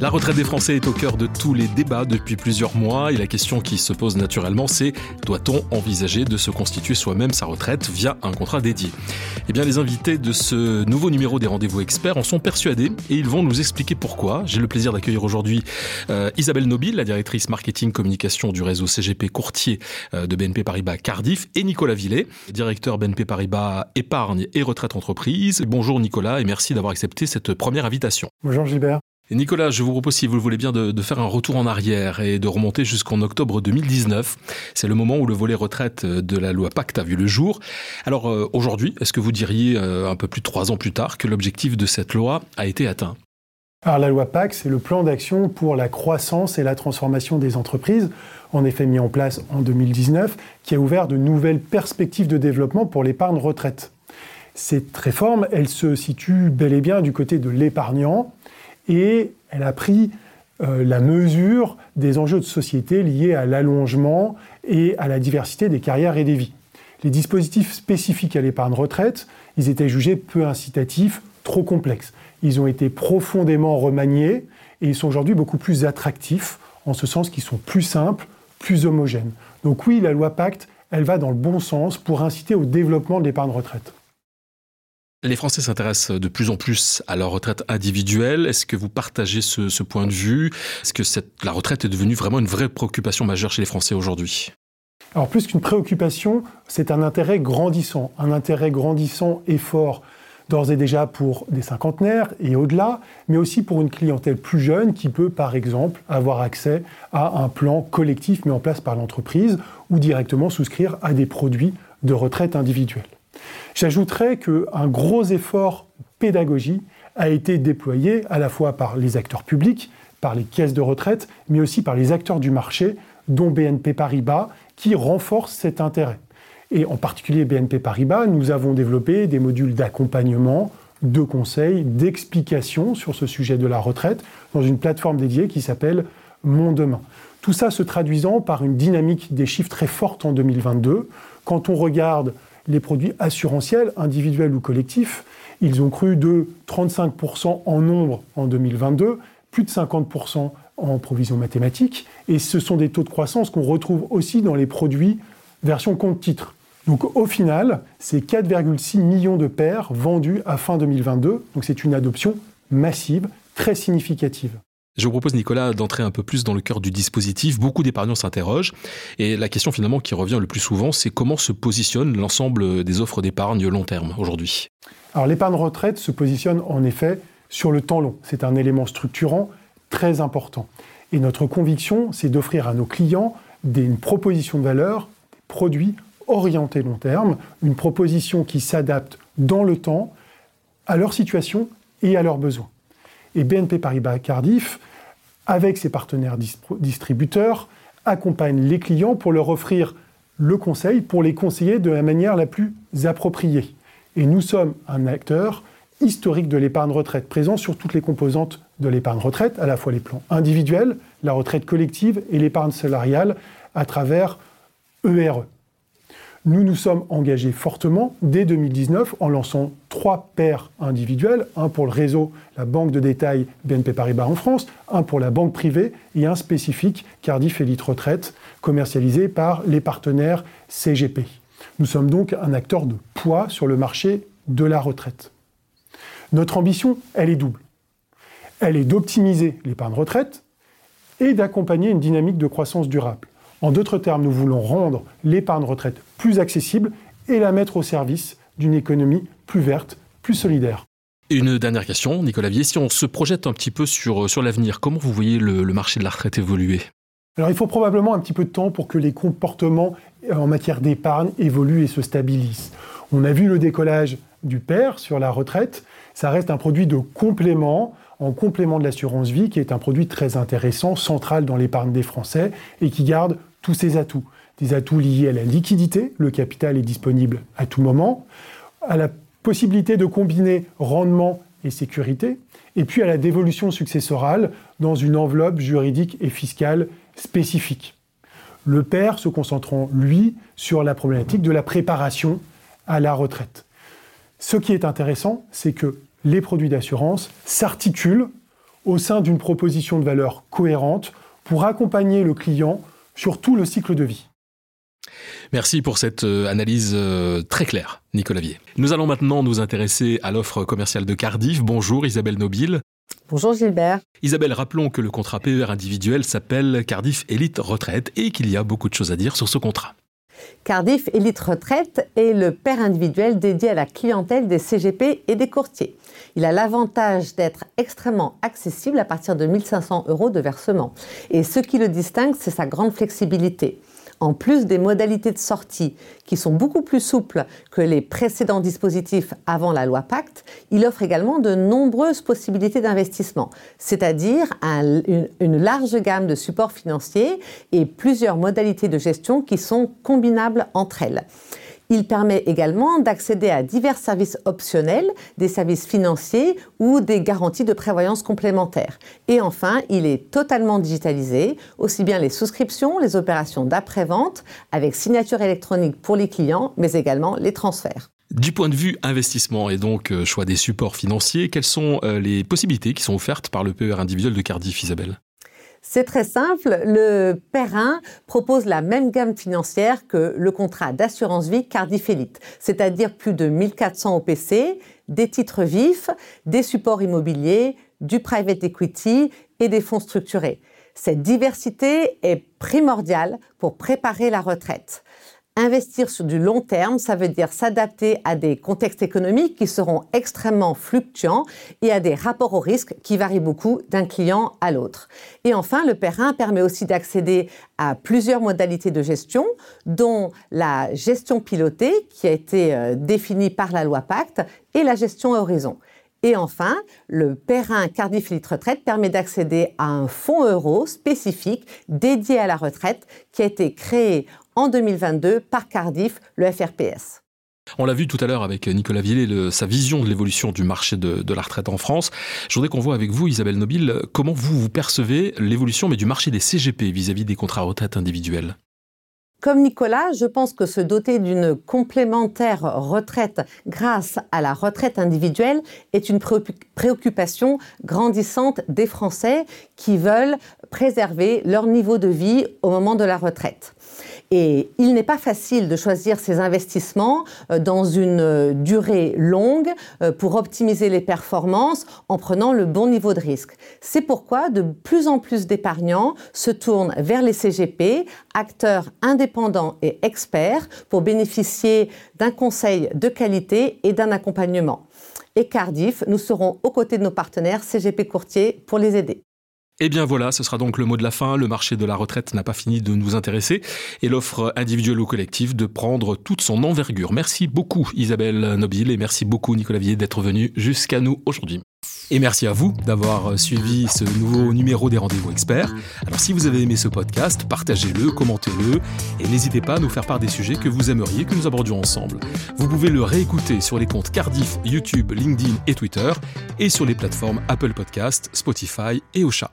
La retraite des Français est au cœur de tous les débats depuis plusieurs mois et la question qui se pose naturellement c'est doit-on envisager de se constituer soi-même sa retraite via un contrat dédié? Eh bien les invités de ce nouveau numéro des rendez-vous experts en sont persuadés et ils vont nous expliquer pourquoi. J'ai le plaisir d'accueillir aujourd'hui euh, Isabelle Nobile, la directrice marketing communication du réseau CGP courtier euh, de BNP Paribas Cardiff et Nicolas Villet, directeur BNP Paribas épargne et retraite entreprise. Bonjour Nicolas et merci d'avoir accepté cette première invitation. Bonjour Gilbert. Nicolas, je vous propose, si vous le voulez bien, de, faire un retour en arrière et de remonter jusqu'en octobre 2019. C'est le moment où le volet retraite de la loi Pacte a vu le jour. Alors euh, aujourd'hui, est-ce que vous diriez, euh, un peu plus de trois ans plus tard, que l'objectif de cette loi a été atteint? Alors la loi Pacte, c'est le plan d'action pour la croissance et la transformation des entreprises, en effet mis en place en 2019, qui a ouvert de nouvelles perspectives de développement pour l'épargne retraite. Cette réforme, elle se situe bel et bien du côté de l'épargnant, et elle a pris euh, la mesure des enjeux de société liés à l'allongement et à la diversité des carrières et des vies. Les dispositifs spécifiques à l'épargne retraite, ils étaient jugés peu incitatifs, trop complexes. Ils ont été profondément remaniés et ils sont aujourd'hui beaucoup plus attractifs, en ce sens qu'ils sont plus simples, plus homogènes. Donc oui, la loi Pacte, elle va dans le bon sens pour inciter au développement de l'épargne retraite. Les Français s'intéressent de plus en plus à leur retraite individuelle. Est-ce que vous partagez ce, point de vue? Est-ce que la retraite est devenue vraiment une vraie préoccupation majeure chez les Français aujourd'hui? Alors plus qu'une préoccupation, c'est un intérêt grandissant, un intérêt grandissant et fort d'ores et déjà pour des cinquantenaires et au-delà, mais aussi pour une clientèle plus jeune qui peut par exemple avoir accès à un plan collectif mis en place par l'entreprise ou directement souscrire à des produits de retraite individuelle. J'ajouterais qu'un gros effort pédagogie a été déployé à la fois par les acteurs publics, par les caisses de retraite, mais aussi par les acteurs du marché, dont BNP Paribas, qui renforcent cet intérêt. Et en particulier BNP Paribas, nous avons développé des modules d'accompagnement, de conseils, d'explications sur ce sujet de la retraite dans une plateforme dédiée qui s'appelle Mon Demain. Tout ça se traduisant par une dynamique des chiffres très forte en 2022. Quand on regarde les produits assurantiels, individuels ou collectifs, ils ont cru de 35% en nombre en 2022, plus de 50% en provision mathématique, et ce sont des taux de croissance qu'on retrouve aussi dans les produits version compte-titre. Donc au final, c'est 4,6 millions de paires vendus à fin 2022, donc c'est une adoption massive, très significative. Je vous propose, Nicolas, d'entrer un peu plus dans le cœur du dispositif. Beaucoup d'épargnants s'interrogent. Et la question finalement qui revient le plus souvent, c'est comment se positionne l'ensemble des offres d'épargne long terme aujourd'hui? Alors l'épargne retraite se positionne en effet sur le temps long. C'est un élément structurant très important. Et notre conviction, c'est d'offrir à nos clients des, une proposition de valeur, des produits orientés long terme, une proposition qui s'adapte dans le temps à leur situation et à leurs besoins. Et BNP Paribas Cardiff, avec ses partenaires distributeurs, accompagne les clients pour leur offrir le conseil, pour les conseiller de la manière la plus appropriée. Et nous sommes un acteur historique de l'épargne retraite, présent sur toutes les composantes de l'épargne retraite, à la fois les plans individuels, la retraite collective et l'épargne salariale à travers ERE. Nous nous sommes engagés fortement dès 2019 en lançant trois paires individuelles, un pour le réseau, la banque de détail BNP Paribas en France, un pour la banque privée et un spécifique Cardiff Elite Retraite, commercialisé par les partenaires CGP. Nous sommes donc un acteur de poids sur le marché de la retraite. Notre ambition, elle est double. Elle est d'optimiser l'épargne retraite et d'accompagner une dynamique de croissance durable. En d'autres termes, nous voulons rendre l'épargne retraite plus accessible et la mettre au service d'une économie plus verte, plus solidaire. Une dernière question, Nicolas Vier. Si on se projette un petit peu sur, sur l'avenir, comment vous voyez le, marché de la retraite évoluer? Alors il faut probablement un petit peu de temps pour que les comportements en matière d'épargne évoluent et se stabilisent. On a vu le décollage du père sur la retraite. Ça reste un produit de complément en complément de l'assurance vie, qui est un produit très intéressant, central dans l'épargne des Français et qui garde tous ces atouts. Des atouts liés à la liquidité, le capital est disponible à tout moment, à la possibilité de combiner rendement et sécurité, et puis à la dévolution successorale dans une enveloppe juridique et fiscale spécifique. Le père se concentrant, lui, sur la problématique de la préparation à la retraite. Ce qui est intéressant, c'est que les produits d'assurance s'articulent au sein d'une proposition de valeur cohérente pour accompagner le client sur tout le cycle de vie. Merci pour cette euh, analyse euh, très claire, Nicolas Vier. Nous allons maintenant nous intéresser à l'offre commerciale de Cardiff. Bonjour Isabelle Nobile. Bonjour Gilbert. Isabelle, rappelons que le contrat PER individuel s'appelle Cardiff Elite Retraite et qu'il y a beaucoup de choses à dire sur ce contrat. Cardiff Elite Retraite est le père individuel dédié à la clientèle des CGP et des courtiers. Il a l'avantage d'être extrêmement accessible à partir de 1500 euros de versement. Et ce qui le distingue, c'est sa grande flexibilité en plus des modalités de sortie qui sont beaucoup plus souples que les précédents dispositifs avant la loi Pacte, il offre également de nombreuses possibilités d'investissement, c'est-à-dire une, large gamme de supports financiers et plusieurs modalités de gestion qui sont combinables entre elles. Il permet également d'accéder à divers services optionnels, des services financiers ou des garanties de prévoyance complémentaires. Et enfin, il est totalement digitalisé, aussi bien les souscriptions, les opérations d'après-vente avec signature électronique pour les clients, mais également les transferts. Du point de vue investissement et donc euh, choix des supports financiers, quelles sont euh, les possibilités qui sont offertes par le PER individuel de Cardiff, Isabelle? C'est très simple. Le Perrin propose la même gamme financière que le contrat d'assurance vie Cardiff Elite, c'est-à-dire plus de 1400 OPC, des titres vifs, des supports immobiliers, du private equity et des fonds structurés. Cette diversité est primordiale pour préparer la retraite. Investir sur du long terme, ça veut dire s'adapter à des contextes économiques qui seront extrêmement fluctuants et à des rapports au risque qui varient beaucoup d'un client à l'autre. Et enfin, le Perrin permet aussi d'accéder à plusieurs modalités de gestion, dont la gestion pilotée, qui a été euh, définie par la loi Pacte, et la gestion à horizon. Et enfin, le Perrin Cardiff Elite Retraite permet d'accéder à un fonds euro spécifique dédié à la retraite qui a été créé en 2022 par Cardiff, le FRPS. On l'a vu tout à l'heure avec Nicolas Villé, sa vision de l'évolution du marché de, la retraite en France. Je voudrais qu'on voit avec vous, Isabelle Nobile, comment vous, vous percevez l'évolution mais du marché des CGP vis-à-vis des contrats retraite individuels comme Nicolas, je pense que se doter d'une complémentaire retraite grâce à la retraite individuelle est une préoccupation grandissante des Français qui veulent préserver leur niveau de vie au moment de la retraite. Et il n'est pas facile de choisir ses investissements euh, dans une euh, durée longue euh, pour optimiser les performances en prenant le bon niveau de risque. C'est pourquoi de plus en plus d'épargnants se tournent vers les CGP, acteurs indépendants et experts, pour bénéficier d'un conseil de qualité et d'un accompagnement. Et Cardiff, nous serons aux côtés de nos partenaires CGP Courtier pour les aider. Et eh bien voilà, ce sera donc le mot de la fin. Le marché de la retraite n'a pas fini de nous intéresser et l'offre individuelle ou collective de prendre toute son envergure. Merci beaucoup Isabelle Nobile et merci beaucoup Nicolas Vier d'être venu jusqu'à nous aujourd'hui. Et merci à vous d'avoir suivi ce nouveau numéro des rendez-vous experts. Alors si vous avez aimé ce podcast, partagez-le, commentez-le et n'hésitez pas à nous faire part des sujets que vous aimeriez que nous abordions ensemble. Vous pouvez le réécouter sur les comptes Cardiff, YouTube, LinkedIn et Twitter et sur les plateformes Apple Podcast, Spotify et Ocha.